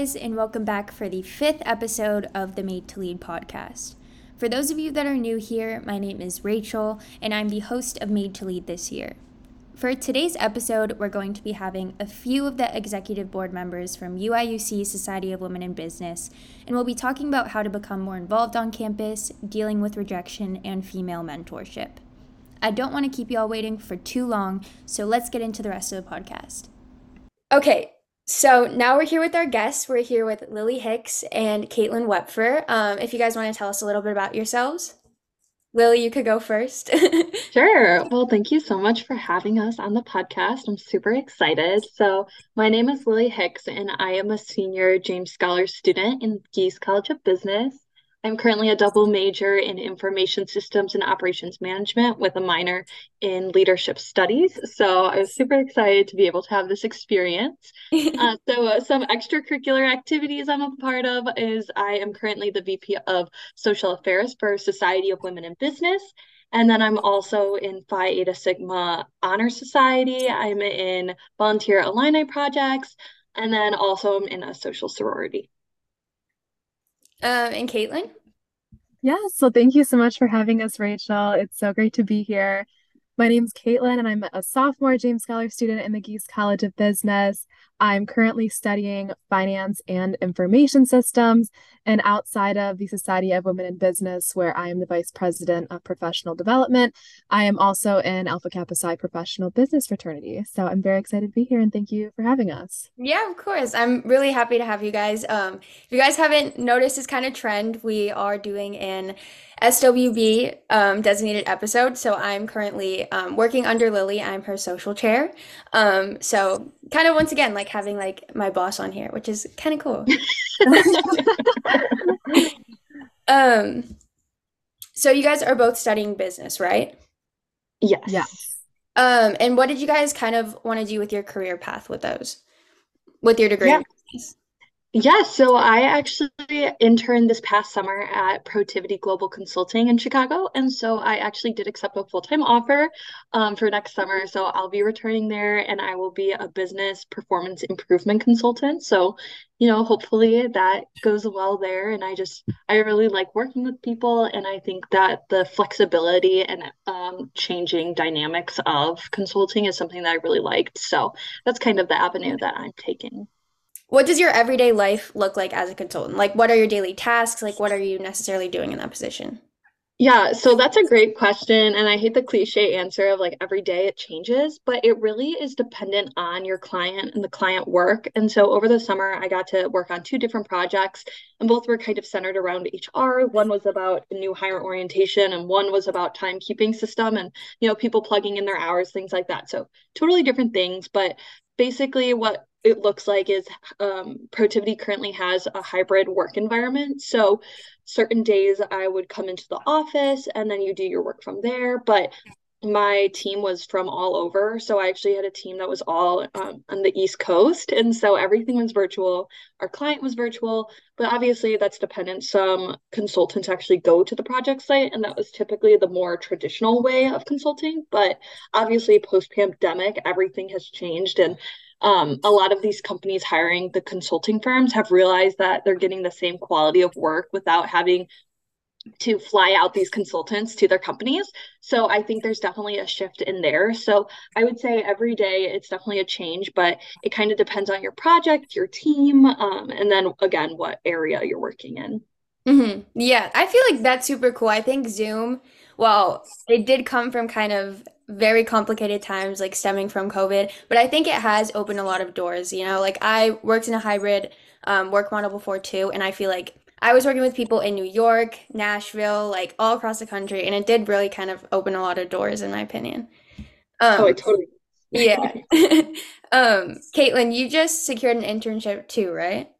Guys, and welcome back for the fifth episode of the Made to Lead podcast. For those of you that are new here, my name is Rachel, and I'm the host of Made to Lead this year. For today's episode, we're going to be having a few of the executive board members from UIUC Society of Women in Business, and we'll be talking about how to become more involved on campus, dealing with rejection, and female mentorship. I don't want to keep you all waiting for too long, so let's get into the rest of the podcast. Okay, so now we're here with our guests. We're here with Lily Hicks and Caitlin Wepfer. Um, if you guys want to tell us a little bit about yourselves, Lily, you could go first. sure. Well, thank you so much for having us on the podcast. I'm super excited. So, my name is Lily Hicks, and I am a senior James Scholar student in Gies College of Business. I'm currently a double major in information systems and operations management with a minor in leadership studies. So I was super excited to be able to have this experience. uh, so, uh, some extracurricular activities I'm a part of is I am currently the VP of Social Affairs for Society of Women in Business. And then I'm also in Phi Eta Sigma Honor Society. I'm in volunteer Illini projects, and then also I'm in a social sorority. Um, and Caitlin? Yeah, so thank you so much for having us, Rachel. It's so great to be here. My name's Caitlin, and I'm a sophomore James Scholar student in the Gies College of Business. I'm currently studying finance and information systems, and outside of the Society of Women in Business, where I am the vice president of professional development, I am also in Alpha Kappa Psi professional business fraternity. So I'm very excited to be here, and thank you for having us. Yeah, of course. I'm really happy to have you guys. Um, if you guys haven't noticed this kind of trend, we are doing an SWB um, designated episode. So I'm currently um, working under Lily. I'm her social chair. Um, so kind of once again, like having like my boss on here, which is kind of cool. um, so you guys are both studying business, right? Yes. Yes. Um, and what did you guys kind of want to do with your career path with those, with your degree? Yeah. Yeah, so I actually interned this past summer at Protiviti Global Consulting in Chicago. And so I actually did accept a full-time offer um, for next summer. So I'll be returning there and I will be a business performance improvement consultant. So, you know, hopefully that goes well there. And I just, I really like working with people. And I think that the flexibility and um, changing dynamics of consulting is something that I really liked. So that's kind of the avenue that I'm taking what does your everyday life look like as a consultant? Like, what are your daily tasks? Like, what are you necessarily doing in that position? Yeah, so that's a great question. And I hate the cliche answer of like every day it changes, but it really is dependent on your client and the client work. And so over the summer, I got to work on two different projects, and both were kind of centered around HR. One was about a new hire orientation, and one was about timekeeping system and, you know, people plugging in their hours, things like that. So totally different things. But basically, what it looks like is um, Protiviti currently has a hybrid work environment. So certain days I would come into the office and then you do your work from there. But my team was from all over. So I actually had a team that was all um, on the East Coast. And so everything was virtual. Our client was virtual, but obviously that's dependent. Some consultants actually go to the project site, and that was typically the more traditional way of consulting. But obviously, post pandemic, everything has changed. And um, a lot of these companies hiring the consulting firms have realized that they're getting the same quality of work without having to fly out these consultants to their companies. So I think there's definitely a shift in there. So I would say every day it's definitely a change, but it kind of depends on your project, your team, um, and then again, what area you're working in. Mm-hmm. Yeah, I feel like that's super cool. I think Zoom, well, it did come from kind of very complicated times, like stemming from COVID. But I think it has opened a lot of doors. You know, like I worked in a hybrid um, work model before too, and I feel like I was working with people in New York, Nashville, like all across the country, and it did really kind of open a lot of doors, in my opinion. Um, oh, I totally. yeah. um, Caitlin, you just secured an internship too, right?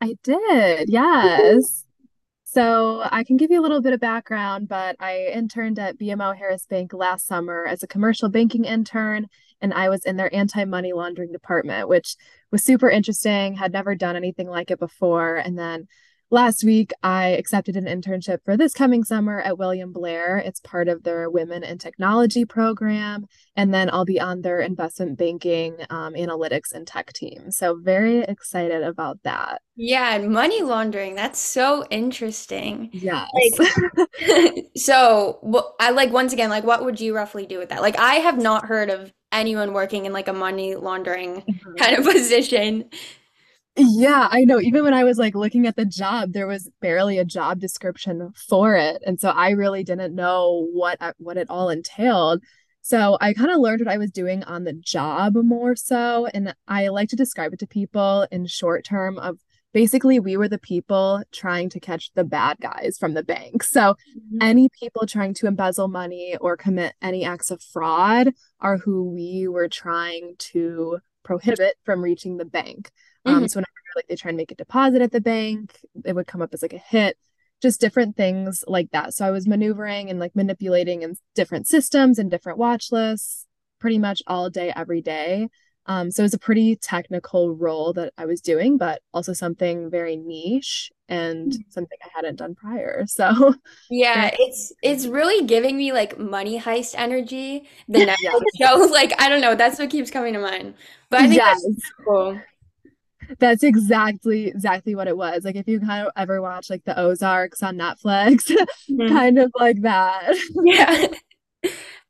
I did, yes. So I can give you a little bit of background, but I interned at BMO Harris Bank last summer as a commercial banking intern, and I was in their anti-money laundering department, which was super interesting. Had never done anything like it before, and then last week I accepted an internship for this coming summer at William Blair. It's part of their Women in Technology program. And then I'll be on their investment banking, um, analytics, and tech team. So, very excited about that. Yeah, money laundering. That's so interesting. Yeah. Like, so, I like, once again, like, what would you roughly do with that? Like, I have not heard of anyone working in like a money laundering mm-hmm. kind of position. Yeah, I know. Even when I was like looking at the job, there was barely a job description for it. And so I really didn't know what what it all entailed. So I kind of learned what I was doing on the job more so. And I like to describe it to people in short term of basically we were the people trying to catch the bad guys from the bank. So mm-hmm. any people trying to embezzle money or commit any acts of fraud are who we were trying to prohibit from reaching the bank. Um, mm-hmm. Um, so whenever like they try and make a deposit at the bank, it would come up as like a hit, just different things like that. So I was maneuvering and like manipulating in different systems and different watch lists pretty much all day, every day. Um, so it was a pretty technical role that I was doing, but also something very niche and mm-hmm. something I hadn't done prior. So yeah, it's it's really giving me like money heist energy. The Netflix yes. show, like I don't know, that's what keeps coming to mind. But I think yes. that's cool. That's exactly exactly what it was. Like if you kind of ever watch like the Ozarks on Netflix, mm-hmm. kind of like that. yeah.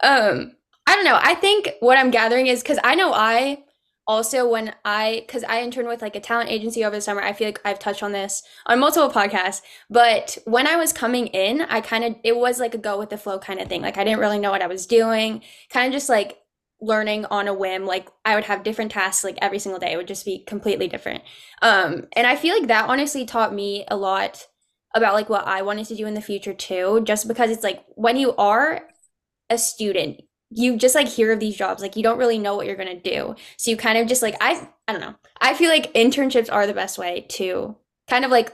Um, I don't know. I think what I'm gathering is because I know I also when I because I interned with like a talent agency over the summer, I feel like I've touched on this on multiple podcasts. But when I was coming in, I kind of it was like a go with the flow kind of thing. Like I didn't really know what I was doing, kind of just like learning on a whim like i would have different tasks like every single day it would just be completely different. Um and i feel like that honestly taught me a lot about like what i wanted to do in the future too just because it's like when you are a student you just like hear of these jobs like you don't really know what you're going to do. So you kind of just like i i don't know i feel like internships are the best way to kind of like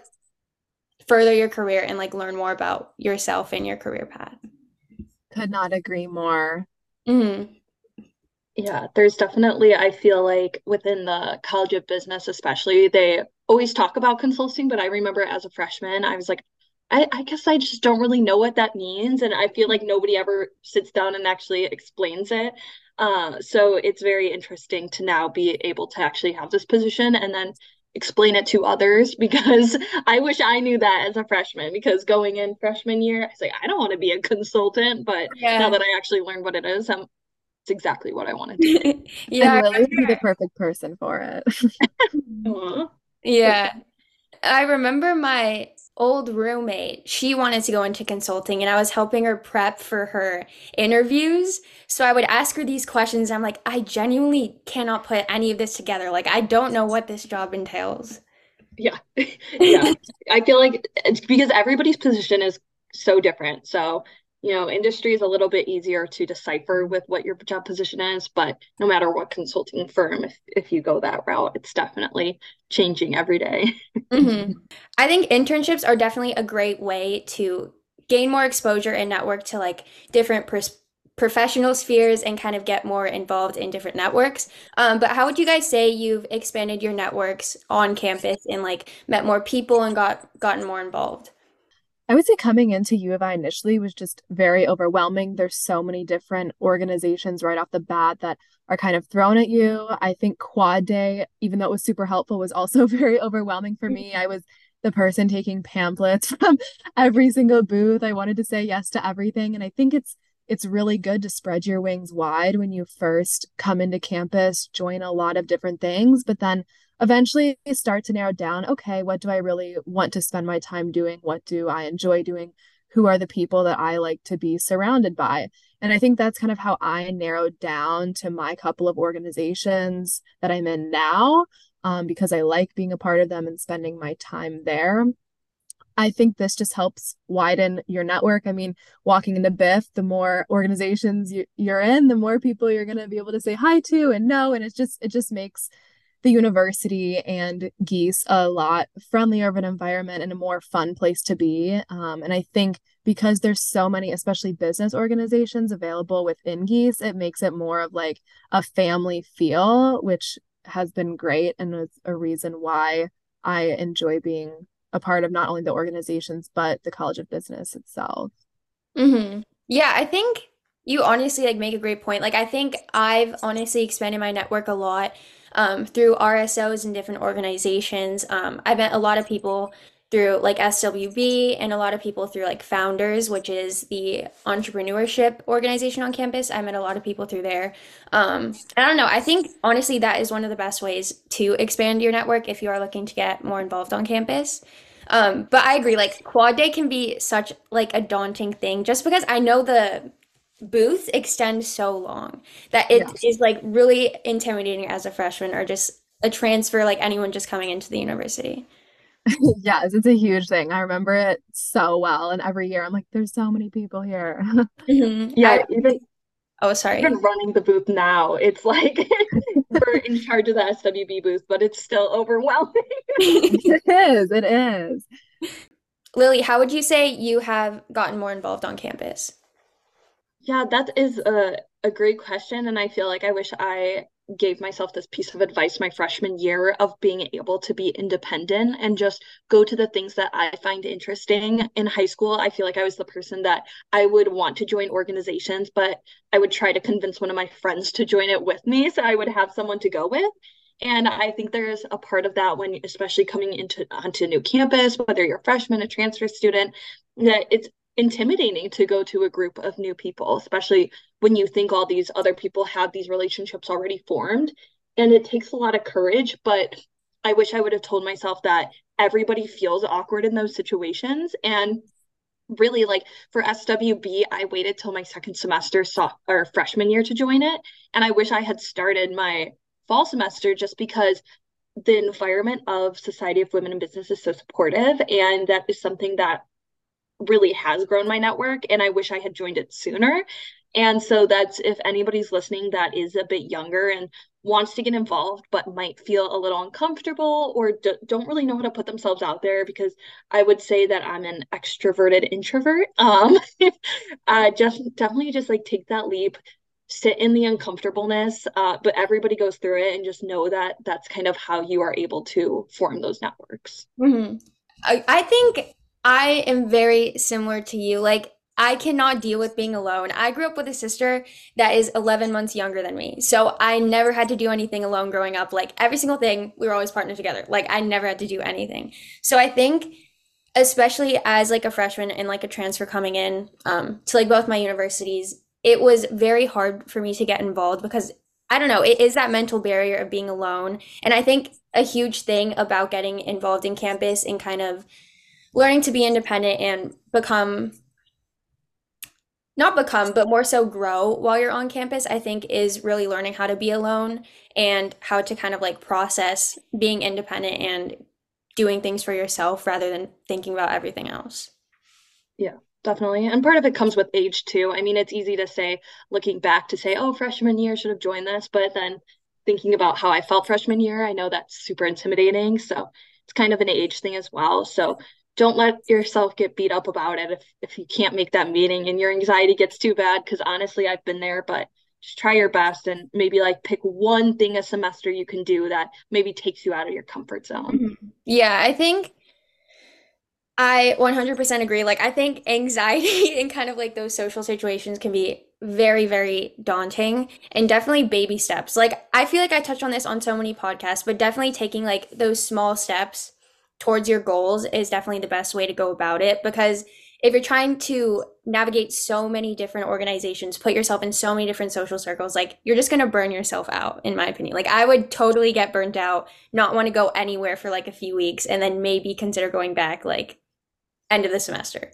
further your career and like learn more about yourself and your career path. Could not agree more. Mm-hmm. Yeah, there's definitely, I feel like within the College of Business, especially, they always talk about consulting, but I remember as a freshman, I was like, I, I guess I just don't really know what that means. And I feel like nobody ever sits down and actually explains it. Uh, so it's very interesting to now be able to actually have this position and then explain it to others because I wish I knew that as a freshman because going in freshman year, I was like, I don't want to be a consultant. But yeah. now that I actually learned what it is, I'm it's exactly what I wanted to do. yeah, and Lily would be the perfect person for it. yeah. I remember my old roommate, she wanted to go into consulting and I was helping her prep for her interviews. So I would ask her these questions. I'm like, I genuinely cannot put any of this together. Like, I don't know what this job entails. Yeah. yeah. I feel like it's because everybody's position is so different. So you know, industry is a little bit easier to decipher with what your job position is, but no matter what consulting firm, if, if you go that route, it's definitely changing every day. mm-hmm. I think internships are definitely a great way to gain more exposure and network to like different pers- professional spheres and kind of get more involved in different networks. Um, but how would you guys say you've expanded your networks on campus and like met more people and got gotten more involved? I would say coming into U of I initially was just very overwhelming. There's so many different organizations right off the bat that are kind of thrown at you. I think Quad Day, even though it was super helpful, was also very overwhelming for me. I was the person taking pamphlets from every single booth. I wanted to say yes to everything. And I think it's it's really good to spread your wings wide when you first come into campus, join a lot of different things, but then eventually start to narrow down okay, what do I really want to spend my time doing? What do I enjoy doing? Who are the people that I like to be surrounded by? And I think that's kind of how I narrowed down to my couple of organizations that I'm in now um, because I like being a part of them and spending my time there. I think this just helps widen your network. I mean, walking into BIF, the more organizations you, you're in, the more people you're going to be able to say hi to and know. And it just, it just makes the university and Gies a lot friendlier of an environment and a more fun place to be. Um, and I think because there's so many, especially business organizations available within Gies, it makes it more of like a family feel, which has been great and is a reason why I enjoy being a part of not only the organizations but the College of Business itself. Mm-hmm. Yeah, I think you honestly like make a great point. Like I think I've honestly expanded my network a lot um, through RSOs and different organizations. Um, I met a lot of people through like SWB and a lot of people through like Founders, which is the entrepreneurship organization on campus. I met a lot of people through there. Um, I don't know. I think honestly that is one of the best ways to expand your network if you are looking to get more involved on campus. Um, but I agree, like quad day can be such like a daunting thing just because I know the booth extend so long that it Yes. is like really intimidating as a freshman or just a transfer, like anyone just coming into the university. Yes, it's a huge thing. I remember it so well. And every year I'm like, there's so many people here. Mhm. Yeah, I, even oh, sorry. even running the booth now, it's like we're in charge of the SWB booth, but it's still overwhelming. It is, it is. Lily, how would you say you have gotten more involved on campus? Yeah, that is a a great question, and I feel like I wish I gave myself this piece of advice my freshman year of being able to be independent and just go to the things that I find interesting. In high school, I feel like I was the person that I would want to join organizations, but I would try to convince one of my friends to join it with me, so I would have someone to go with. And I think there's a part of that when, especially coming into onto a new campus, whether you're a freshman, a transfer student, that it's intimidating to go to a group of new people, especially when you think all these other people have these relationships already formed. And it takes a lot of courage, but I wish I would have told myself that everybody feels awkward in those situations. And really, like for SWB, I waited till my second semester soft or freshman year to join it. And I wish I had started my fall semester just because the environment of Society of Women in Business is so supportive. And that is something that really has grown my network and I wish I had joined it sooner. And so that's if anybody's listening that is a bit younger and wants to get involved but might feel a little uncomfortable or d- don't really know how to put themselves out there because I would say that I'm an extroverted introvert. Um uh just definitely just like take that leap, sit in the uncomfortableness, uh but everybody goes through it and just know that that's kind of how you are able to form those networks. hmm I, I think I am very similar to you. Like, I cannot deal with being alone. I grew up with a sister that is 11 months younger than me. So I never had to do anything alone growing up. Like, every single thing, we were always partnered together. Like, I never had to do anything. So I think, especially as like a freshman and like a transfer coming in um, to like both my universities, it was very hard for me to get involved because I don't know, it is that mental barrier of being alone. And I think a huge thing about getting involved in campus and kind of learning to be independent and become not become, but more so grow while you're on campus, I think is really learning how to be alone and how to kind of like process being independent and doing things for yourself rather than thinking about everything else. Yeah, definitely. And part of it comes with age too. I mean, it's easy to say, looking back, to say, oh, freshman year should have joined this. But then thinking about how I felt freshman year, I know that's super intimidating. So it's kind of an age thing as well. So don't let yourself get beat up about it if, if you can't make that meeting and your anxiety gets too bad. Because honestly, I've been there, but just try your best and maybe like pick one thing a semester you can do that maybe takes you out of your comfort zone. Mhm. Yeah, I think I 100% agree. Like, I think anxiety and kind of like those social situations can be very, very daunting and definitely baby steps. Like, I feel like I touched on this on so many podcasts, but definitely taking like those small steps towards your goals is definitely the best way to go about it because if you're trying to navigate so many different organizations, put yourself in so many different social circles, like you're just going to burn yourself out, in my opinion. Like, I would totally get burnt out, not want to go anywhere for like a few weeks, and then maybe consider going back like end of the semester.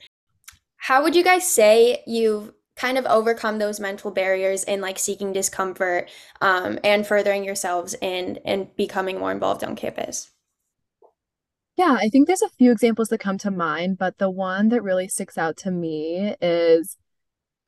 How would you guys say you've kind of overcome those mental barriers in like seeking discomfort um, and furthering yourselves and and becoming more involved on campus? Yeah, I think there's a few examples that come to mind, but the one that really sticks out to me is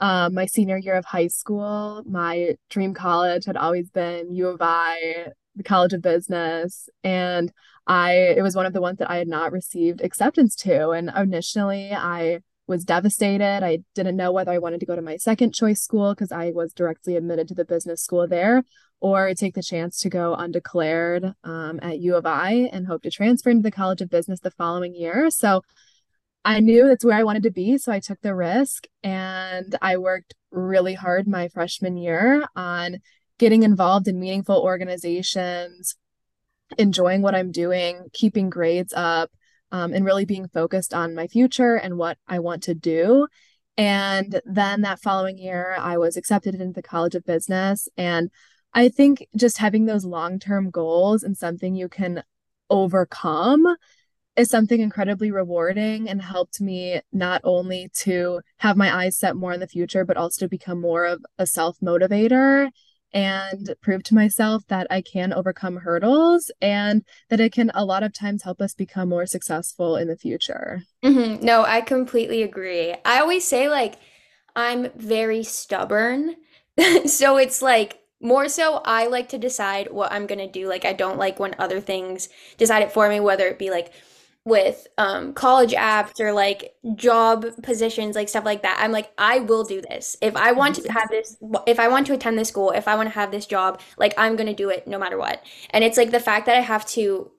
um, my senior year of high school. My dream college had always been U of I, the College of Business, and I it was one of the ones that I had not received acceptance to. And initially, I was devastated. I didn't know whether I wanted to go to my second choice school because I was directly admitted to the business school there, or take the chance to go undeclared um, at U of I and hope to transfer into the College of Business the following year. So I knew that's where I wanted to be. So I took the risk and I worked really hard my freshman year on getting involved in meaningful organizations, enjoying what I'm doing, keeping grades up, um, and really being focused on my future and what I want to do. And then that following year, I was accepted into the College of Business. And I think just having those long term goals and something you can overcome is something incredibly rewarding and helped me not only to have my eyes set more in the future, but also to become more of a self motivator and prove to myself that I can overcome hurdles and that it can a lot of times help us become more successful in the future. Mm-hmm. No, I completely agree. I always say, like, I'm very stubborn. so it's like, more so, I like to decide what I'm going to do. Like, I don't like when other things decide it for me, whether it be like with um, college apps or like job positions, like stuff like that. I'm like, I will do this. If I want to have this, if I want to attend this school, if I want to have this job, like I'm going to do it no matter what. And it's like the fact that I have to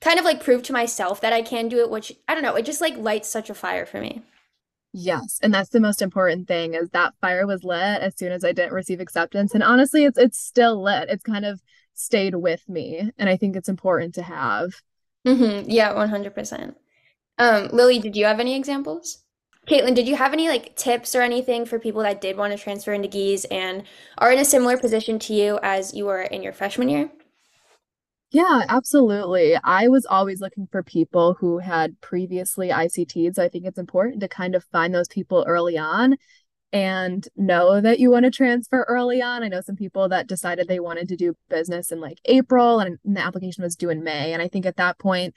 kind of like prove to myself that I can do it, which I don't know, it just like lights such a fire for me. Yes, and that's the most important thing is that fire was lit as soon as I didn't receive acceptance. And honestly, it's it's still lit. It's kind of stayed with me, and I think it's important to have. Mm-hmm. Yeah, 100%. Um, Lily, did you have any examples? Caitlin, did you have any like tips or anything for people that did want to transfer into Gies and are in a similar position to you as you were in your freshman year? Yeah, absolutely. I was always looking for people who had previously ICT'd. So I think it's important to kind of find those people early on and know that you want to transfer early on. I know some people that decided they wanted to do business in like April and the application was due in May. And I think at that point,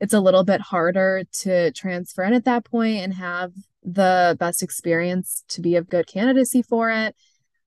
it's a little bit harder to transfer in at that point and have the best experience to be of good candidacy for it.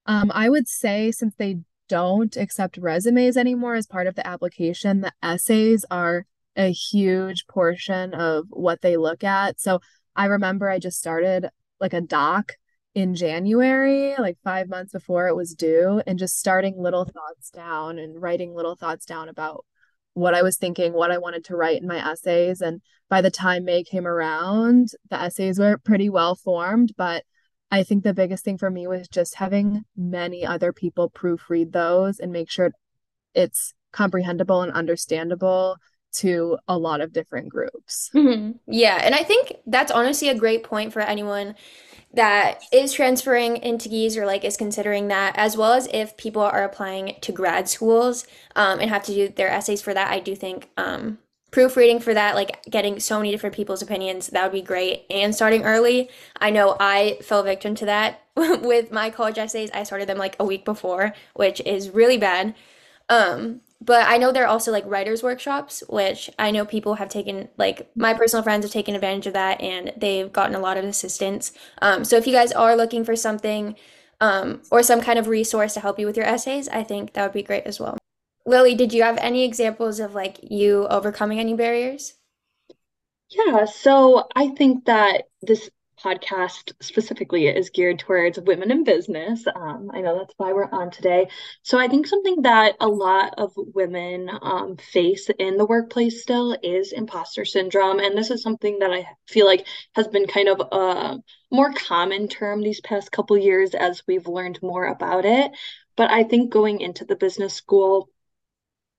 Um, I would say since they don't accept resumes anymore as part of the application, the essays are a huge portion of what they look at. So I remember I just started like a doc in January, like five months before it was due, and just starting little thoughts down and writing little thoughts down about what I was thinking, what I wanted to write in my essays. And by the time May came around, the essays were pretty well formed. But I think the biggest thing for me was just having many other people proofread those and make sure it's comprehensible and understandable to a lot of different groups. Mm-hmm. Yeah. And I think that's honestly a great point for anyone that is transferring into Gies or like is considering that, as well as if people are applying to grad schools um, and have to do their essays for that. I do think um, proofreading for that, like getting so many different people's opinions, that would be great. And starting early, I know I fell victim to that with my college essays. I started them like a week before, which is really bad. Um, but I know there are also like writers workshops, which I know people have taken like my personal friends have taken advantage of that and they've gotten a lot of assistance. Um, so if you guys are looking for something um, or some kind of resource to help you with your essays, I think that would be great as well. Lily, did you have any examples of like you overcoming any barriers? Yeah, so I think that this podcast specifically is geared towards women in business. Um, I know that's why we're on today. So I think something that a lot of women um, face in the workplace still is imposter syndrome. And this is something that I feel like has been kind of a more common term these past couple years as we've learned more about it. But I think going into the business school,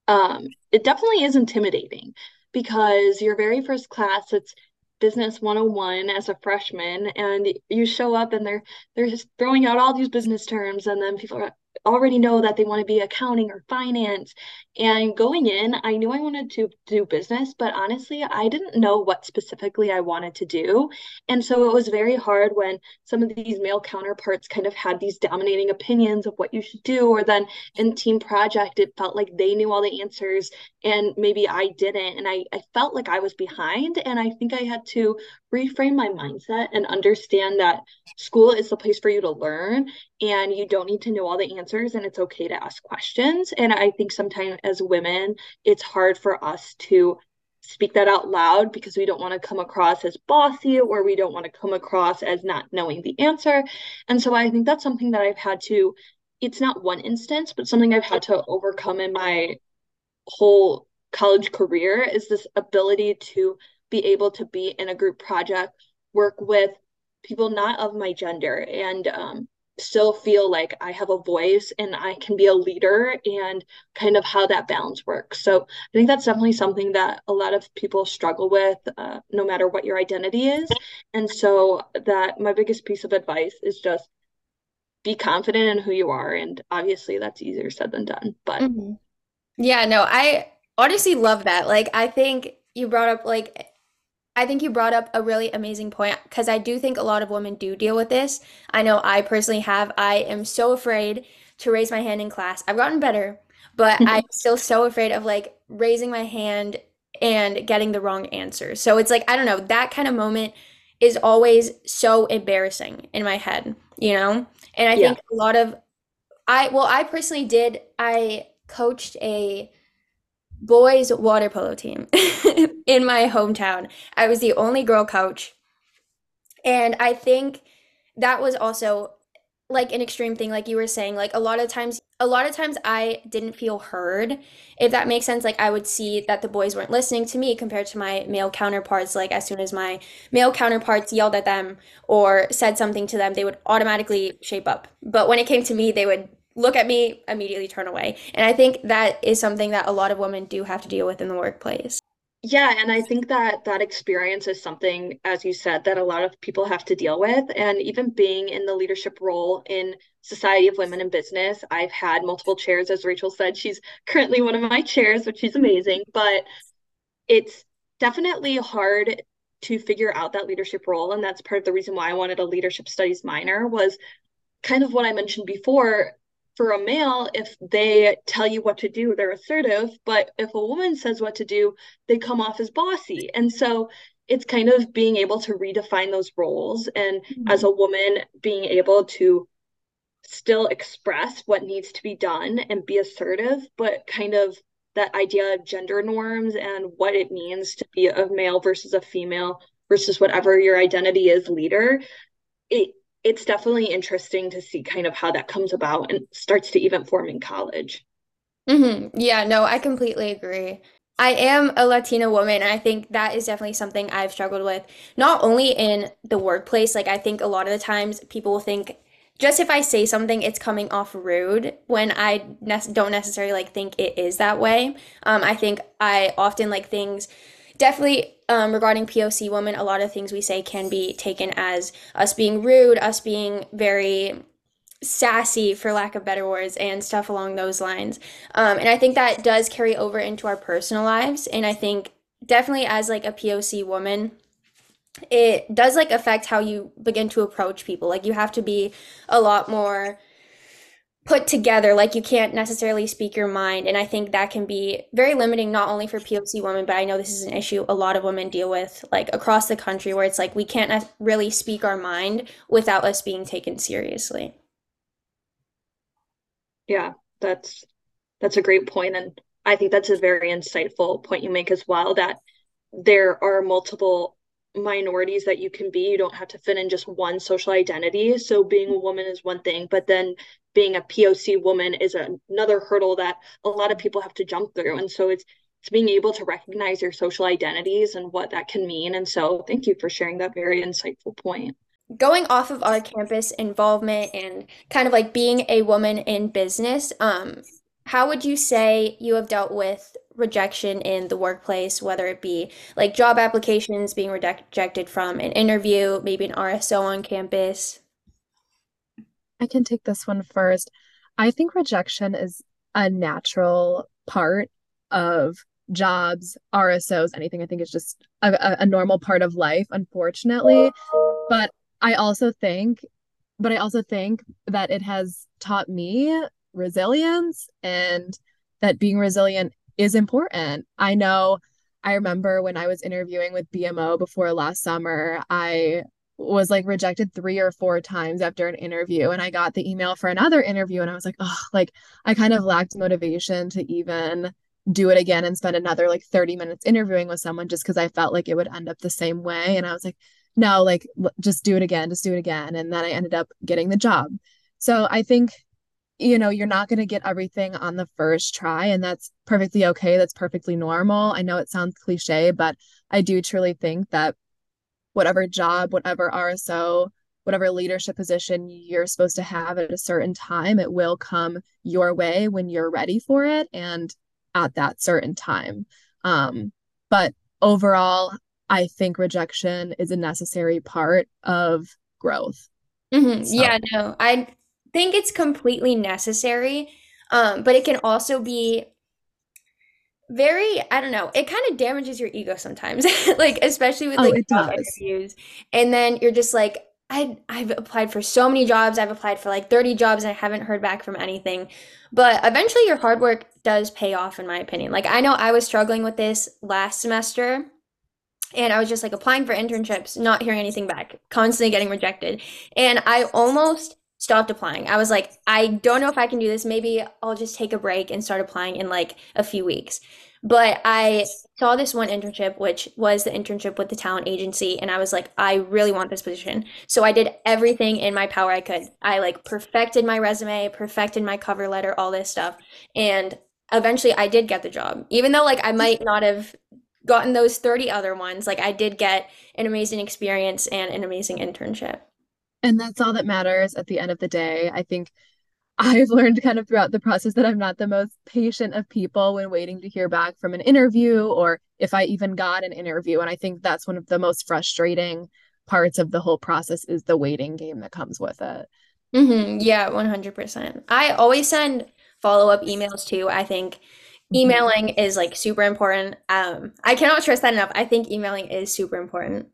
um, it definitely is intimidating because your very first class, it's business 101 as a freshman and you show up and they're they're just throwing out all these business terms and then people are already know that they want to be accounting or finance. And going in, I knew I wanted to do business, but honestly, I didn't know what specifically I wanted to do. And so it was very hard when some of these male counterparts kind of had these dominating opinions of what you should do. Or then in team project, it felt like they knew all the answers and maybe I didn't. And I, I felt like I was behind. And I think I had to reframe my mindset and understand that school is the place for you to learn and you don't need to know all the answers and it's okay to ask questions and i think sometimes as women it's hard for us to speak that out loud because we don't want to come across as bossy or we don't want to come across as not knowing the answer. And so I think that's something that I've had to, it's not one instance, but something I've had to overcome in my whole college career is this ability to be able to be in a group project, work with people not of my gender, and um, still feel like I have a voice and I can be a leader and kind of how that balance works. So I think that's definitely something that a lot of people struggle with, uh, no matter what your identity is. And so that my biggest piece of advice is just be confident in who you are. And obviously that's easier said than done. But mm-hmm. yeah, no, I honestly love that. Like, I think you brought up like I think you brought up a really amazing point because I do think a lot of women do deal with this. I know I personally have. I am so afraid to raise my hand in class. I've gotten better, but I'm still so afraid of like raising my hand and getting the wrong answer. So it's like, I don't know, that kind of moment is always so embarrassing in my head, you know? And I yeah. think a lot of I well, I personally did I coached a boys water polo team in my hometown. I was the only girl coach. And I think that was also like an extreme thing like you were saying like a lot of times a lot of times I didn't feel heard if that makes sense like I would see that the boys weren't listening to me compared to my male counterparts like as soon as my male counterparts yelled at them or said something to them they would automatically shape up but when it came to me they would look at me, immediately turn away. And I think that is something that a lot of women do have to deal with in the workplace. Yeah, and I think that that experience is something, as you said, that a lot of people have to deal with. And even being in the leadership role in Society of Women in Business, I've had multiple chairs, as Rachel said. She's currently one of my chairs, which is amazing. But it's definitely hard to figure out that leadership role. And that's part of the reason why I wanted a leadership studies minor was kind of what I mentioned before for a male, if they tell you what to do, they're assertive. But if a woman says what to do, they come off as bossy. And so it's kind of being able to redefine those roles. And mm-hmm. as a woman, being able to still express what needs to be done and be assertive, but kind of that idea of gender norms and what it means to be a male versus a female versus whatever your identity is leader. It it's definitely interesting to see kind of how that comes about and starts to even form in college. Mm-hmm. Yeah, no, I completely agree. I am a Latina woman, and I think that is definitely something I've struggled with, not only in the workplace. Like, I think a lot of the times people will think just if I say something, it's coming off rude when I ne- don't necessarily like think it is that way. Um, I think I often like things definitely um, regarding POC women, a lot of things we say can be taken as us being rude, us being very sassy, for lack of better words, and stuff along those lines. Um, and I think that does carry over into our personal lives. And I think definitely as like a POC woman, it does like affect how you begin to approach people. Like you have to be a lot more put together like you can't necessarily speak your mind and i think that can be very limiting not only for poc women but i know this is an issue a lot of women deal with like across the country where it's like we can't really speak our mind without us being taken seriously. Yeah that's that's a great point and i think that's a very insightful point you make as well that there are multiple minorities that you can be. You don't have to fit in just one social identity. So being a woman is one thing, but then being a POC woman is another hurdle that a lot of people have to jump through. And so it's it's being able to recognize your social identities and what that can mean. And so thank you for sharing that very insightful point. Going off of our campus involvement and kind of like being a woman in business, um, how would you say you have dealt with rejection in the workplace, whether it be like job applications being rejected from an interview, maybe an RSO on campus? I can take this one first. I think rejection is a natural part of jobs, RSOs, anything. I think it's just a, a normal part of life, unfortunately. But I also think, but I also think that it has taught me resilience and that being resilient is important. I know I remember when I was interviewing with BMO before last summer, I was like rejected three or four times after an interview and I got the email for another interview and I was like, oh, like I kind of lacked motivation to even do it again and spend another like 30 minutes interviewing with someone just because I felt like it would end up the same way. And I was like, no, like just do it again, just do it again. And then I ended up getting the job. So I think, you know, you're not going to get everything on the first try, and that's perfectly okay. That's perfectly normal. I know it sounds cliche, but I do truly think that whatever job, whatever RSO, whatever leadership position you're supposed to have at a certain time, it will come your way when you're ready for it and at that certain time. Um, but overall, I think rejection is a necessary part of growth. Mm-hmm. So. Yeah, no, I think it's completely necessary. Um, but it can also be very, I don't know, it kind of damages your ego sometimes. like, especially with oh, like oh, interviews. And then you're just like, I I've applied for so many jobs. I've applied for like 30 jobs and I haven't heard back from anything. But eventually your hard work does pay off in my opinion. Like I know I was struggling with this last semester and I was just like applying for internships, not hearing anything back, constantly getting rejected. And I almost stopped applying. I was like, I don't know if I can do this. Maybe I'll just take a break and start applying in like a few weeks. But I saw this one internship, which was the internship with the talent agency, and I was like, I really want this position. So I did everything in my power I could. I like perfected my resume, perfected my cover letter, all this stuff. And eventually I did get the job. Even though like I might not have gotten those 30 other ones, like I did get an amazing experience and an amazing internship. And that's all that matters at the end of the day. I think I've learned kind of throughout the process that I'm not the most patient of people when waiting to hear back from an interview or if I even got an interview. And I think that's one of the most frustrating parts of the whole process is the waiting game that comes with it. Mm-hmm. Yeah, 100%. I always send follow up emails too. I think mm-hmm. emailing is like super important. Um, I cannot stress that enough. I think emailing is super important.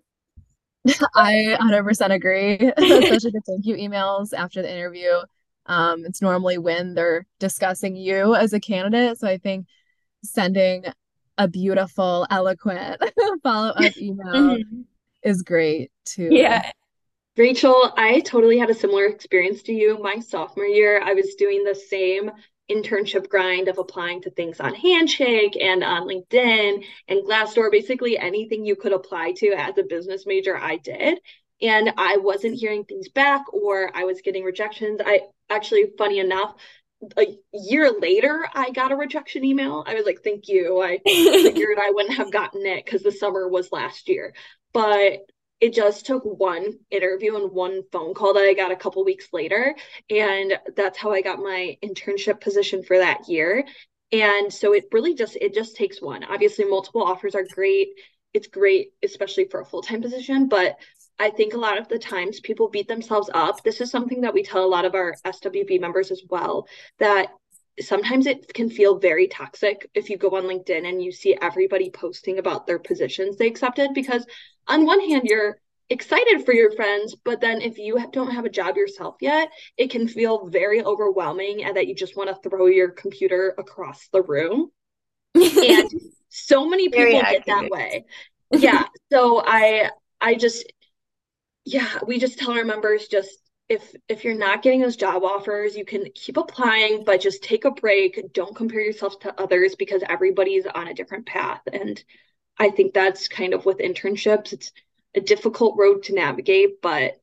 I 100% agree, especially the thank you emails after the interview. Um, it's normally when they're discussing you as a candidate. So I think sending a beautiful, eloquent follow up email mm-hmm. is great too. Yeah. Rachel, I totally had a similar experience to you. My sophomore year, I was doing the same internship grind of applying to things on Handshake and on LinkedIn and Glassdoor, basically anything you could apply to as a business major, I did and I wasn't hearing things back or I was getting rejections. I actually, funny enough, a year later, I got a rejection email. I was like, thank you. I figured I wouldn't have gotten it because the summer was last year. But it just took one interview and one phone call that I got a couple weeks later. And that's how I got my internship position for that year. And so it really just it just takes one. Obviously, multiple offers are great. It's great, especially for a full-time position, but I think a lot of the times people beat themselves up. This is something that we tell a lot of our SWB members as well that sometimes it can feel very toxic if you go on LinkedIn and you see everybody posting about their positions they accepted because on one hand you're excited for your friends but then if you don't have a job yourself yet it can feel very overwhelming and that you just want to throw your computer across the room. And so many people get that way. Yeah so i i just yeah, we just tell our members just if if you're not getting those job offers, you can keep applying, but just take a break. Don't compare yourself to others because everybody's on a different path. And I think that's kind of with internships. It's a difficult road to navigate, but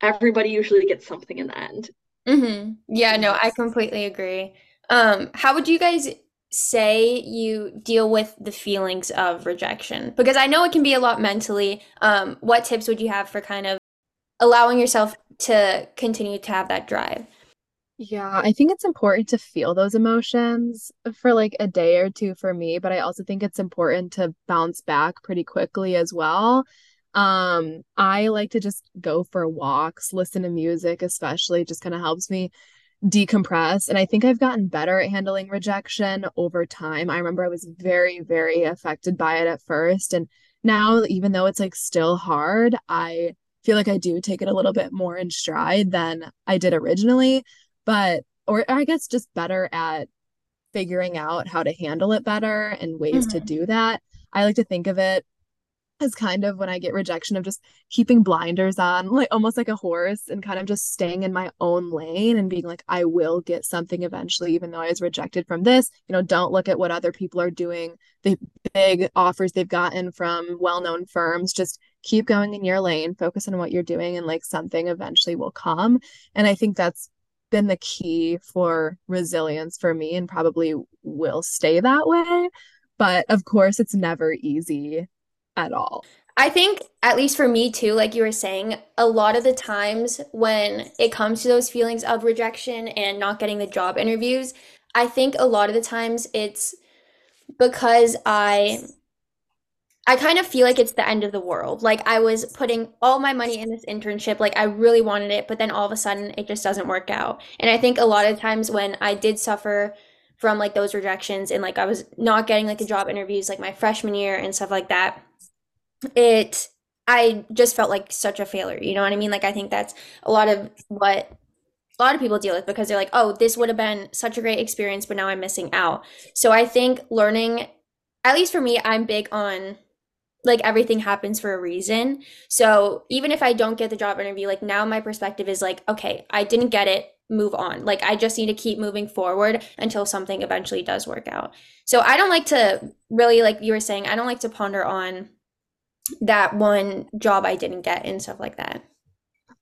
everybody usually gets something in the end. Mm-hmm. Yeah, no, I completely agree. Um, how would you guys say you deal with the feelings of rejection? Because I know it can be a lot mentally. Um, what tips would you have for kind of allowing yourself to continue to have that drive? Yeah, I think it's important to feel those emotions for like a day or two for me, but I also think it's important to bounce back pretty quickly as well. Um, I like to just go for walks, listen to music, especially just kind of helps me decompress. And I think I've gotten better at handling rejection over time. I remember I was very, very affected by it at first. And now, even though it's like still hard, I feel like I do take it a little bit more in stride than I did originally. But, or I guess just better at figuring out how to handle it better and ways mm-hmm. to do that. I like to think of it as kind of when I get rejection of just keeping blinders on, like almost like a horse, and kind of just staying in my own lane and being like, I will get something eventually, even though I was rejected from this. You know, don't look at what other people are doing, the big offers they've gotten from well known firms. Just keep going in your lane, focus on what you're doing, and like something eventually will come. And I think that's been the key for resilience for me and probably will stay that way. But of course, it's never easy at all. I think, at least for me too, like you were saying, a lot of the times when it comes to those feelings of rejection and not getting the job interviews, I think a lot of the times it's because I I kind of feel like it's the end of the world. Like I was putting all my money in this internship, like I really wanted it, but then all of a sudden it just doesn't work out. And I think a lot of times when I did suffer from like those rejections and like I was not getting like the job interviews like my freshman year and stuff like that, it I just felt like such a failure. You know what I mean? Like I think that's a lot of what a lot of people deal with because they're like, "Oh, this would have been such a great experience, but now I'm missing out." So I think learning at least for me, I'm big on like everything happens for a reason. So even if I don't get the job interview, like now my perspective is like, okay, I didn't get it, move on. Like I just need to keep moving forward until something eventually does work out. So I don't like to really like you were saying, I don't like to ponder on that one job I didn't get and stuff like that.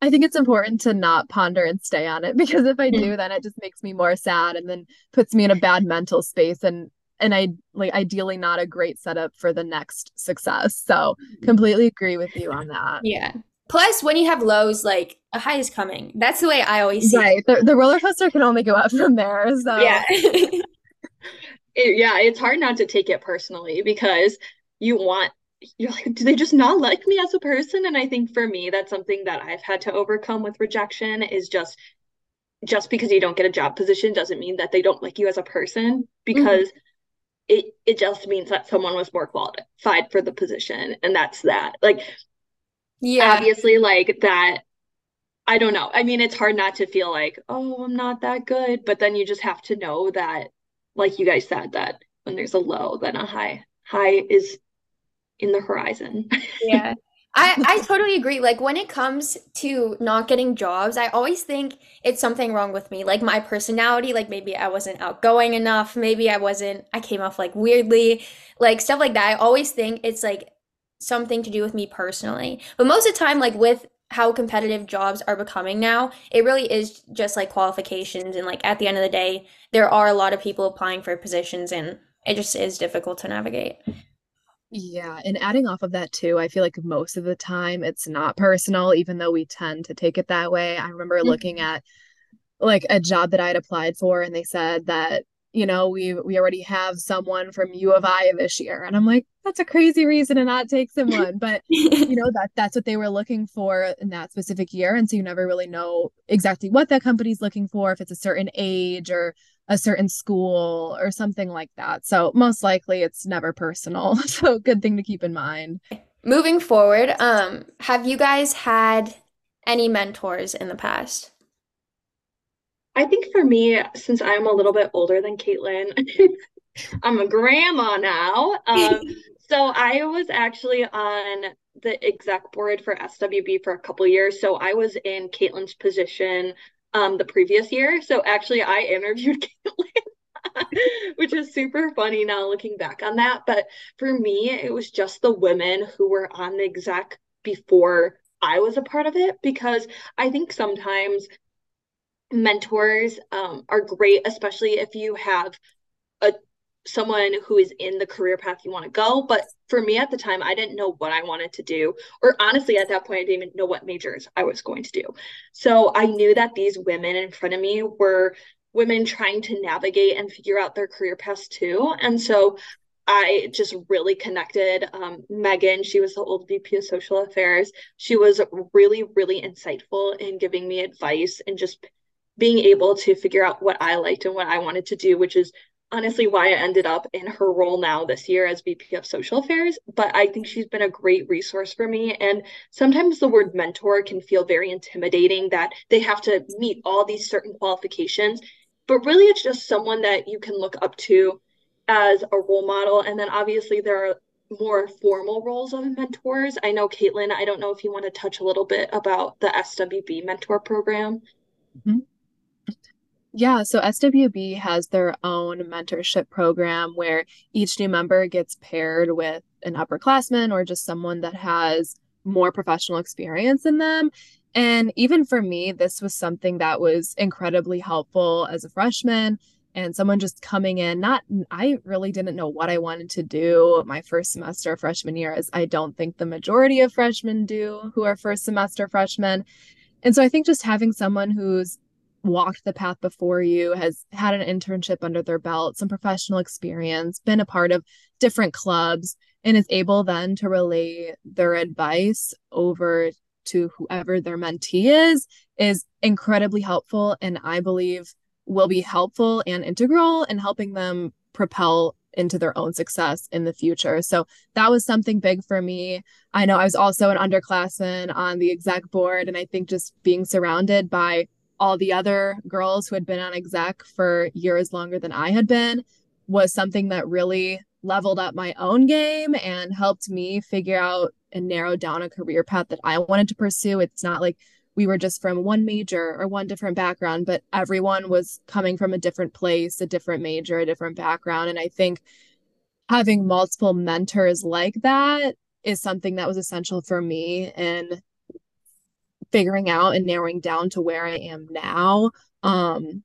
I think it's important to not ponder and stay on it because if I do, mm-hmm. then it just makes me more sad and then puts me in a bad mental space and and I like ideally not a great setup for the next success. So mm-hmm. completely agree with you on that. Yeah. Plus, when you have lows, like a high is coming. That's the way I always see right. it. The, the roller coaster can only go up from there. So yeah. it, yeah, it's hard not to take it personally because you want you're like, do they just not like me as a person? And I think for me, that's something that I've had to overcome with rejection is just just because you don't get a job position doesn't mean that they don't like you as a person because mm-hmm. It it just means that someone was more qualified for the position and that's that. Like yeah. Obviously like that I don't know. I mean, it's hard not to feel like, oh, I'm not that good, but then you just have to know that like you guys said that when there's a low, then a high high is in the horizon. yeah. I, I totally agree. Like when it comes to not getting jobs, I always think it's something wrong with me. Like my personality, like maybe I wasn't outgoing enough, maybe I wasn't I came off like weirdly, like stuff like that. I always think it's like something to do with me personally. But most of the time, like with how competitive jobs are becoming now, it really is just like qualifications and like at the end of the day, there are a lot of people applying for positions and it just is difficult to navigate. Yeah, and adding off of that too, I feel like most of the time it's not personal, even though we tend to take it that way. I remember mm-hmm. looking at like a job that I had applied for, and they said that you know we we already have someone from U of I this year, and I'm like, that's a crazy reason to not take someone, but you know that that's what they were looking for in that specific year, and so you never really know exactly what that company's looking for, if it's a certain age or a certain school or something like that. So most likely it's never personal. So good thing to keep in mind. Moving forward, um, have you guys had any mentors in the past? I think for me, since I'm a little bit older than Caitlin, I'm a grandma now. Um, so I was actually on the exec board for SWB for a couple years. So I was in Caitlin's position um the previous year. So actually I interviewed Caitlin, which is super funny now looking back on that. But for me, it was just the women who were on the exec before I was a part of it because I think sometimes mentors um, are great, especially if you have someone who is in the career path you want to go. But for me at the time, I didn't know what I wanted to do. Or honestly, at that point, I didn't even know what majors I was going to do. So I knew that these women in front of me were women trying to navigate and figure out their career paths too. And so I just really connected. Um, Megan, she was the old VP of Social Affairs. She was really, really insightful in giving me advice and just being able to figure out what I liked and what I wanted to do, which is honestly why I ended up in her role now this year as VP of Social Affairs. But I think she's been a great resource for me. And sometimes the word mentor can feel very intimidating that they have to meet all these certain qualifications. But really, it's just someone that you can look up to as a role model. And then obviously, there are more formal roles of mentors. I know Caitlin, I don't know if you want to touch a little bit about the SWB mentor program. Mm-hmm. Yeah, so SWB has their own mentorship program where each new member gets paired with an upperclassman or just someone that has more professional experience in them. And even for me, this was something that was incredibly helpful as a freshman and someone just coming in not i really didn't know what i wanted to do my first semester of freshman year as i don't think the majority of freshmen do who are first semester freshmen and so i think just having someone who's walked the path before you, has had an internship under their belt, some professional experience, been a part of different clubs, and is able then to relay their advice over to whoever their mentee is, is incredibly helpful. And I believe will be helpful and integral in helping them propel into their own success in the future. So that was something big for me. I know I was also an underclassman on the exec board, and I think just being surrounded by all the other girls who had been on exec for years longer than I had been was something that really leveled up my own game and helped me figure out and narrow down a career path that I wanted to pursue. It's not like we were just from one major or one different background, but everyone was coming from a different place, a different major, a different background. And I think having multiple mentors like that is something that was essential for me in figuring out and narrowing down to where I am now. Um,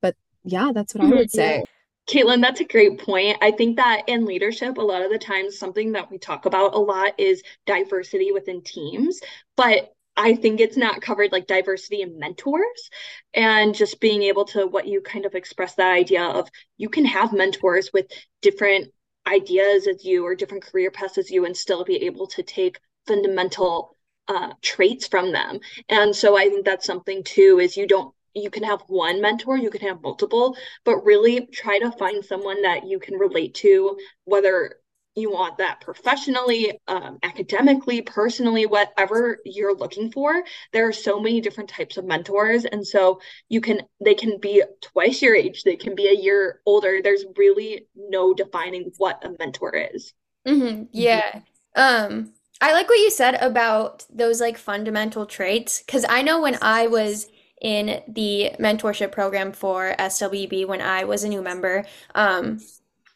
but yeah, that's what I would say. Caitlin, that's a great point. I think that in leadership, a lot of the times, something that we talk about a lot is diversity within teams. But I think it's not covered like diversity in mentors and just being able to what you kind of express that idea of you can have mentors with different ideas as you or different career paths as you and still be able to take fundamental uh, traits from them. And so I think that's something too is you don't you can have one mentor, you can have multiple, but really try to find someone that you can relate to, whether you want that professionally, um, academically, personally, whatever you're looking for. There are so many different types of mentors. And so you can, they can be twice your age, they can be a year older. There's really no defining what a mentor is. Mm-hmm. Yeah. Um, I like what you said about those like fundamental traits because I know when I was in the mentorship program for SWB when I was a new member, um,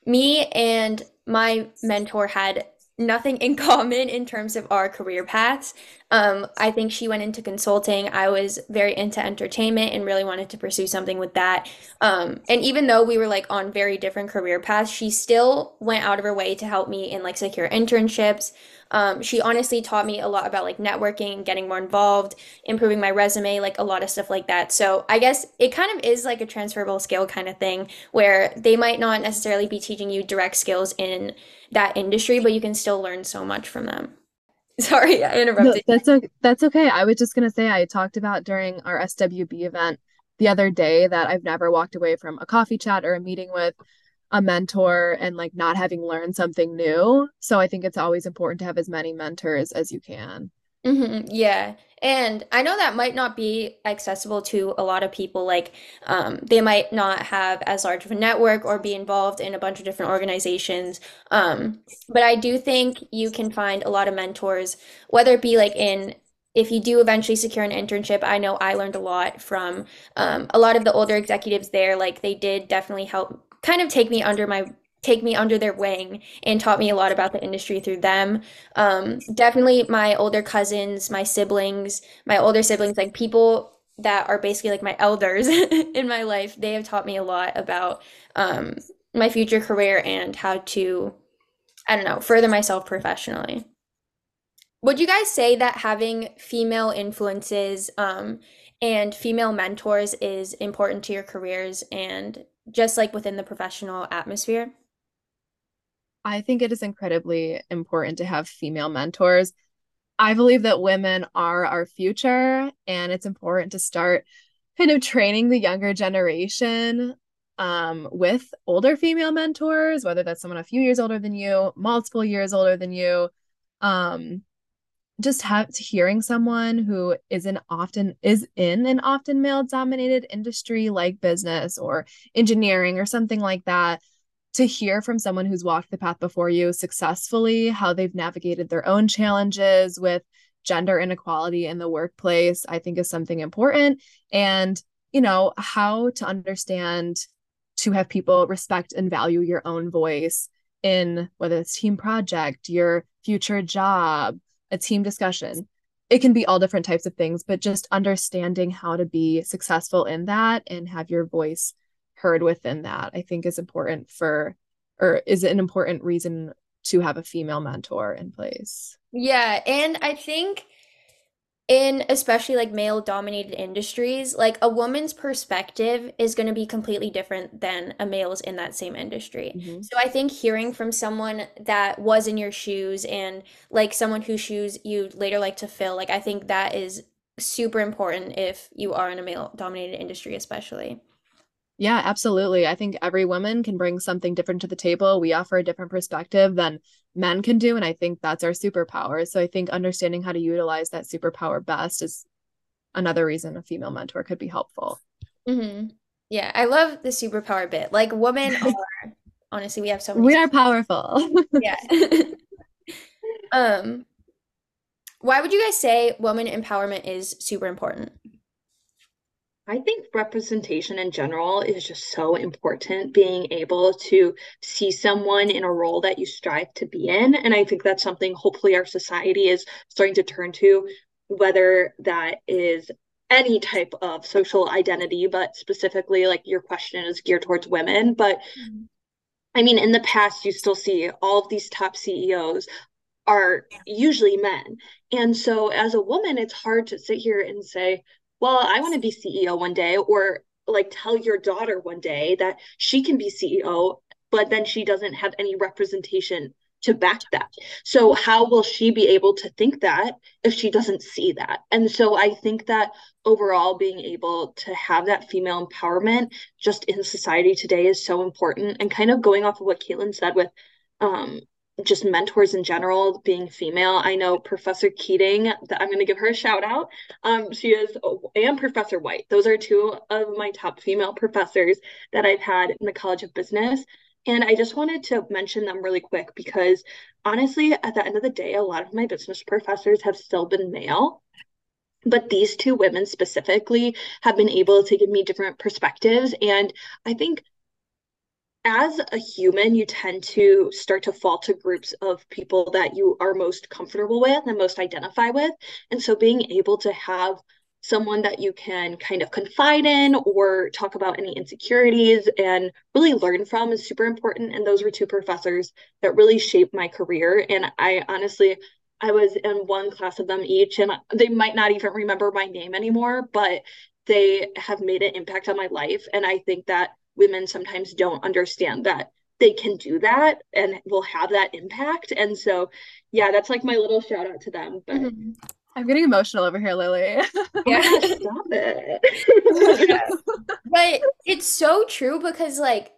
me and my mentor had nothing in common in terms of our career paths. Um, I think she went into consulting. I was very into entertainment and really wanted to pursue something with that. Um, and even though we were like on very different career paths, she still went out of her way to help me in like secure internships. Um, she honestly taught me a lot about like networking, getting more involved, improving my resume, like a lot of stuff like that. So I guess it kind of is like a transferable skill kind of thing where they might not necessarily be teaching you direct skills in that industry, but you can still learn so much from them. Sorry, I interrupted. No, that's okay. That's okay. I was just gonna say I talked about during our SWB event the other day that I've never walked away from a coffee chat or a meeting with a mentor and like not having learned something new. So I think it's always important to have as many mentors as you can. Mm-hmm. Yeah. And I know that might not be accessible to a lot of people. Like, um, they might not have as large of a network or be involved in a bunch of different organizations. Um, but I do think you can find a lot of mentors, whether it be like in if you do eventually secure an internship, I know I learned a lot from um, a lot of the older executives there. Like, they did definitely help kind of take me under my take me under their wing and taught me a lot about the industry through them. Um, definitely my older cousins, my siblings, my older siblings, like people that are basically like my elders in my life, they have taught me a lot about um, my future career and how to, I don't know, further myself professionally. Would you guys say that having female influences um, and female mentors is important to your careers and just like within the professional atmosphere? I think it is incredibly important to have female mentors. I believe that women are our future, and it's important to start kind of training the younger generation um, with older female mentors, whether that's someone a few years older than you, multiple years older than you. Um, just have hearing someone who is an often is in an often male dominated industry like business or engineering or something like that to hear from someone who's walked the path before you successfully, how they've navigated their own challenges with gender inequality in the workplace, I think is something important. And, you know, how to understand to have people respect and value your own voice in whether it's team project, your future job, a team discussion. It can be all different types of things, but just understanding how to be successful in that and have your voice heard within that, I think is important for, or is an important reason to have a female mentor in place. Yeah. And I think in especially like male dominated industries, like a woman's perspective is going to be completely different than a male's in that same industry. Mm-hmm. So I think hearing from someone that was in your shoes and like someone whose shoes you later like to fill, like I think that is super important if you are in a male dominated industry, especially. Yeah, absolutely. I think every woman can bring something different to the table. We offer a different perspective than men can do. And I think that's our superpower. So I think understanding how to utilize that superpower best is another reason a female mentor could be helpful. Mm-hmm. Yeah, I love the superpower bit. Like, women are honestly, we have so many. We are powerful. yeah. um, why would you guys say woman empowerment is super important? I think representation in general is just so important, being able to see someone in a role that you strive to be in. And I think that's something hopefully our society is starting to turn to, whether that is any type of social identity, but specifically, like your question is geared towards women. But mm-hmm. I mean, in the past, you still see all of these top CEOs are usually men. And so as a woman, it's hard to sit here and say, well, I want to be CEO one day, or like tell your daughter one day that she can be CEO, but then she doesn't have any representation to back that. So, how will she be able to think that if she doesn't see that? And so, I think that overall, being able to have that female empowerment just in society today is so important. And kind of going off of what Caitlin said with um, just mentors in general being female. I know professor keating that i'm going to give her a shout out. Um, she is and professor white. Those are two of my top female professors that i've had in the college of business. And i just wanted to mention them really quick because honestly at the end of the day a lot of my business professors have still been male but these two women specifically have been able to give me different perspectives. And i think as a human, you tend to start to fall to groups of people that you are most comfortable with and most identify with. And so being able to have someone that you can kind of confide in or talk about any insecurities and really learn from is super important. And those were two professors that really shaped my career. And I honestly, I was in one class of them each, and they might not even remember my name anymore, but they have made an impact on my life. And I think that women sometimes don't understand that they can do that and will have that impact. And so, yeah, that's like my little shout out to them. But mm-hmm. I'm getting emotional over here, Lily. Yeah, stop it. But it's so true because, like,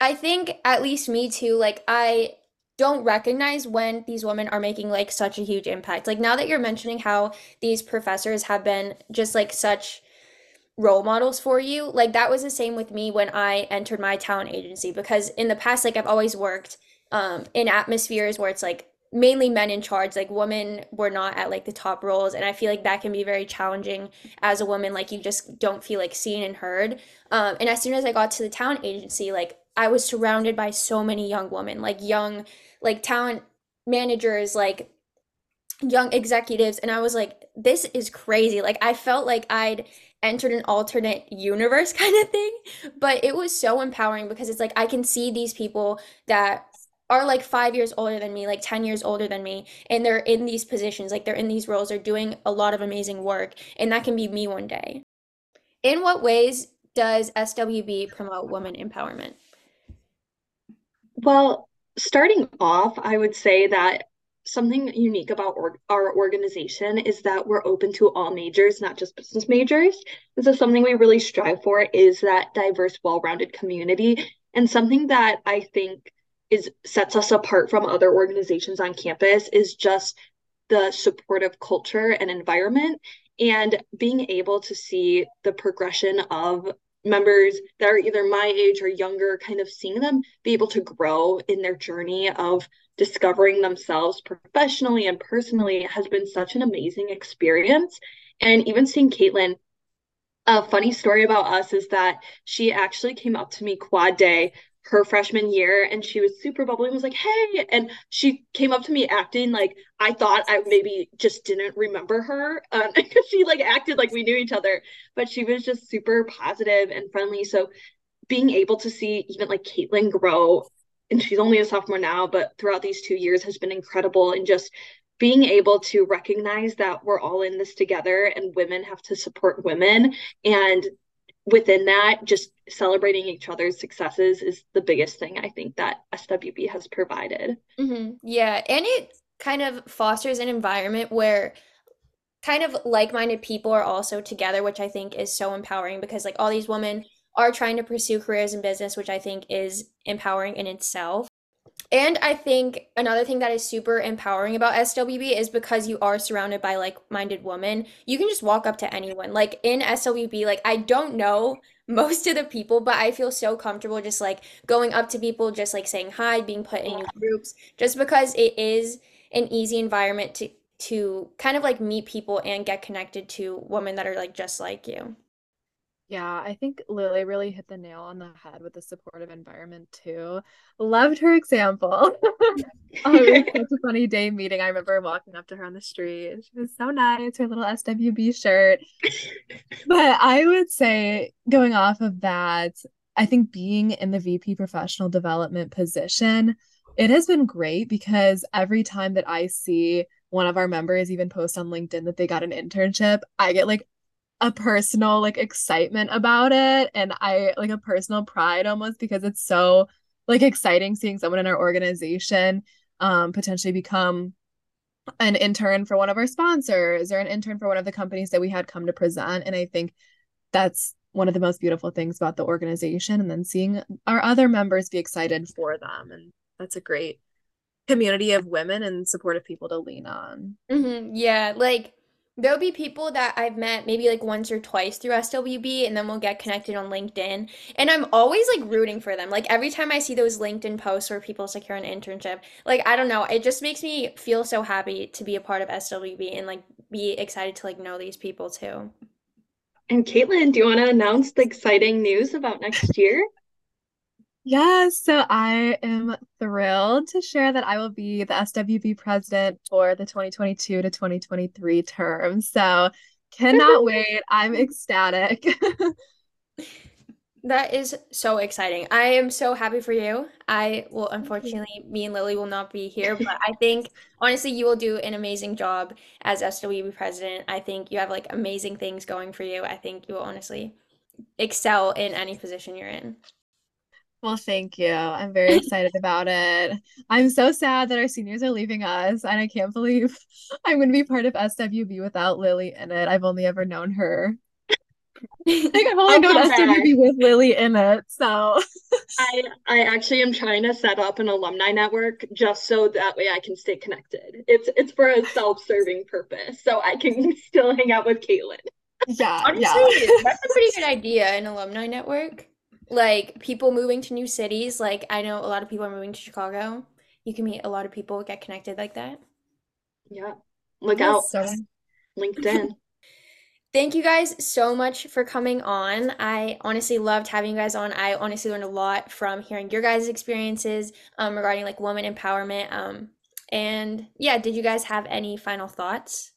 I think at least me too, like, I don't recognize when these women are making like such a huge impact. Like, now that you're mentioning how these professors have been just like such role models for you. Like that was the same with me when I entered my talent agency because in the past like I've always worked um in atmospheres where it's like mainly men in charge like women were not at like the top roles and i feel like that can be very challenging as a woman like you just don't feel like seen and heard um, and as soon as i got to the talent agency like i was surrounded by so many young women like young like talent managers like young executives and i was like this is crazy like i felt like i'd entered an alternate universe kind of thing. But it was so empowering because it's like I can see these people that are like five years older than me, like 10 years older than me, and they're in these positions, like they're in these roles, they're doing a lot of amazing work, and that can be me one day. In what ways does SWB promote women empowerment? Well, starting off, I would say that something unique about or- our organization is that we're open to all majors, not just business majors. This is something we really strive for is that diverse, well-rounded community and something that I think is sets us apart from other organizations on campus is just the supportive culture and environment and being able to see the progression of members that are either my age or younger, kind of seeing them be able to grow in their journey of discovering themselves professionally and personally has been such an amazing experience. And even seeing Caitlin, a funny story about us is that she actually came up to me quad day her freshman year and she was super bubbly and was like hey and she came up to me acting like i thought i maybe just didn't remember her um, she like acted like we knew each other but she was just super positive and friendly. So being able to see even like caitlin grow and she's only a sophomore now but throughout these two years has been incredible and just being able to recognize that we're all in this together and women have to support women and within that, just celebrating each other's successes is the biggest thing I think that SWB has provided. Mm-hmm. Yeah. And it kind of fosters an environment where kind of like-minded people are also together which i think is so empowering because like all these women are trying to pursue careers in business which i think is empowering in itself and I think another thing that is super empowering about SWB is because you are surrounded by like minded women, you can just walk up to anyone. Like in SWB, like I don't know most of the people, but I feel so comfortable just like going up to people, just like saying hi, being put in new groups, just because it is an easy environment to to kind of like meet people and get connected to women that are like just like you. Yeah, I think Lily really hit the nail on the head with the supportive environment too. Loved her example. oh, it was such a funny day meeting. I remember walking up to her on the street. She was so nice, her little SWB shirt. but I would say, going off of that, I think being in the VP professional development position, it has been great because every time that I see one of our members even post on LinkedIn that they got an internship, I get like a personal like excitement about it and I like a personal pride almost because it's so like exciting seeing someone in our organization um potentially become an intern for one of our sponsors or an intern for one of the companies that we had come to present and I think that's one of the most beautiful things about the organization and then seeing our other members be excited for them and that's a great community of women and supportive people to lean on. Mm-hmm. Yeah, like there'll be people that I've met maybe like once or twice through SWB and then we'll get connected on LinkedIn. And I'm always like rooting for them. Like every time I see those LinkedIn posts where people secure an internship, like I don't know, it just makes me feel so happy to be a part of SWB and like be excited to like know these people too. And Caitlin, do you want to announce the exciting news about next year? Yes, so I am thrilled to share that I will be the SWB president for the 2022 to 2023 term. So cannot wait. I'm ecstatic. that is so exciting. I am so happy for you. I will unfortunately me and Lily will not be here, but I think honestly you will do an amazing job as SWB president. I think you have like amazing things going for you. I think you will honestly excel in any position you're in. Well, thank you. I'm very excited about it. I'm so sad that our seniors are leaving us, and I can't believe I'm going to be part of SWB without Lily in it. I've only ever known her. like I've only oh, known SWB with Lily in it. So I I actually am trying to set up an alumni network just so that way I can stay connected. It's it's for a self-serving purpose, so I can still hang out with Caitlin. Yeah, Honestly, yeah. that's a pretty good idea, an alumni network like people moving to new cities like i know a lot of people are moving to chicago. You can meet a lot of people get connected like that. Yeah. Look yes, out. so. linkedin. Thank you guys so much for coming on. I honestly loved having you guys on. I honestly learned a lot from hearing your guys experiences um, regarding like woman empowerment um, and yeah did you guys have any final thoughts?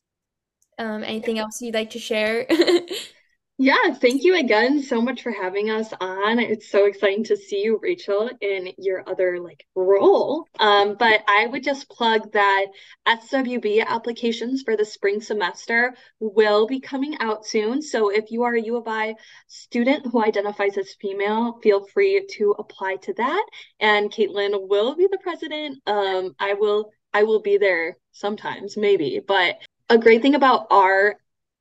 Um, anything else you'd like to share Yeah, thank you again so much for having us on. It's so exciting to see you, Rachel, in your other like role. Um, but I would just plug that SWB applications for the spring semester will be coming out soon. So if you are a U of I student who identifies as female, feel free to apply to that. And Caitlin will be the president. Um, I will I will be there sometimes, maybe. But a great thing about our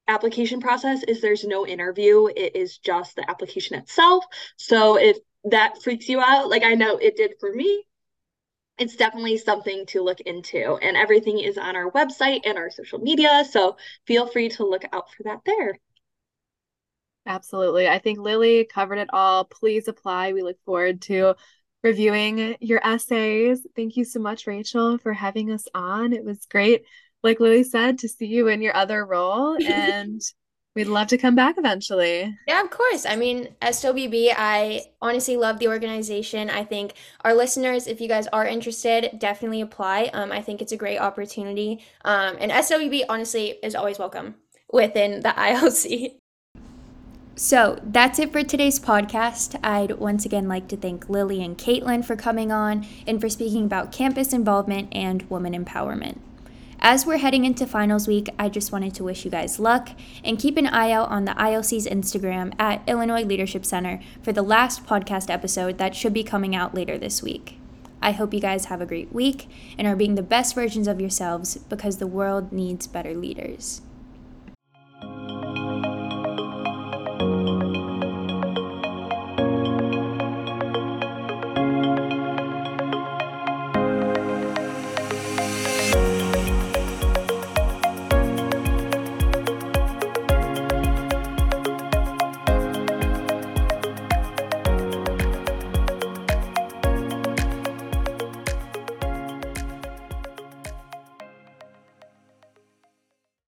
application process is there's no interview it is just the application itself so if that freaks you out like i know it did for me it's definitely something to look into and everything is on our website and our social media so feel free to look out for that there Absolutely. I think Lily covered it all. Please apply. We look forward to reviewing your essays. Thank you so much, Rachel, for having us on. It was great, like Lily said, to see you in your other role. And we'd love to come back eventually. Yeah, of course. I mean, SWB, I honestly love the organization. I think our listeners, if you guys are interested, definitely apply. Um, I think it's a great opportunity. Um, and SWB, honestly, is always welcome within the ILC. So that's it for today's podcast. I'd once again like to thank Lily and Caitlin for coming on and for speaking about campus involvement and woman empowerment. As we're heading into finals week, I just wanted to wish you guys luck and keep an eye out on the ILC's Instagram at Illinois Leadership Center for the last podcast episode that should be coming out later this week. I hope you guys have a great week and are being the best versions of yourselves because the world needs better leaders.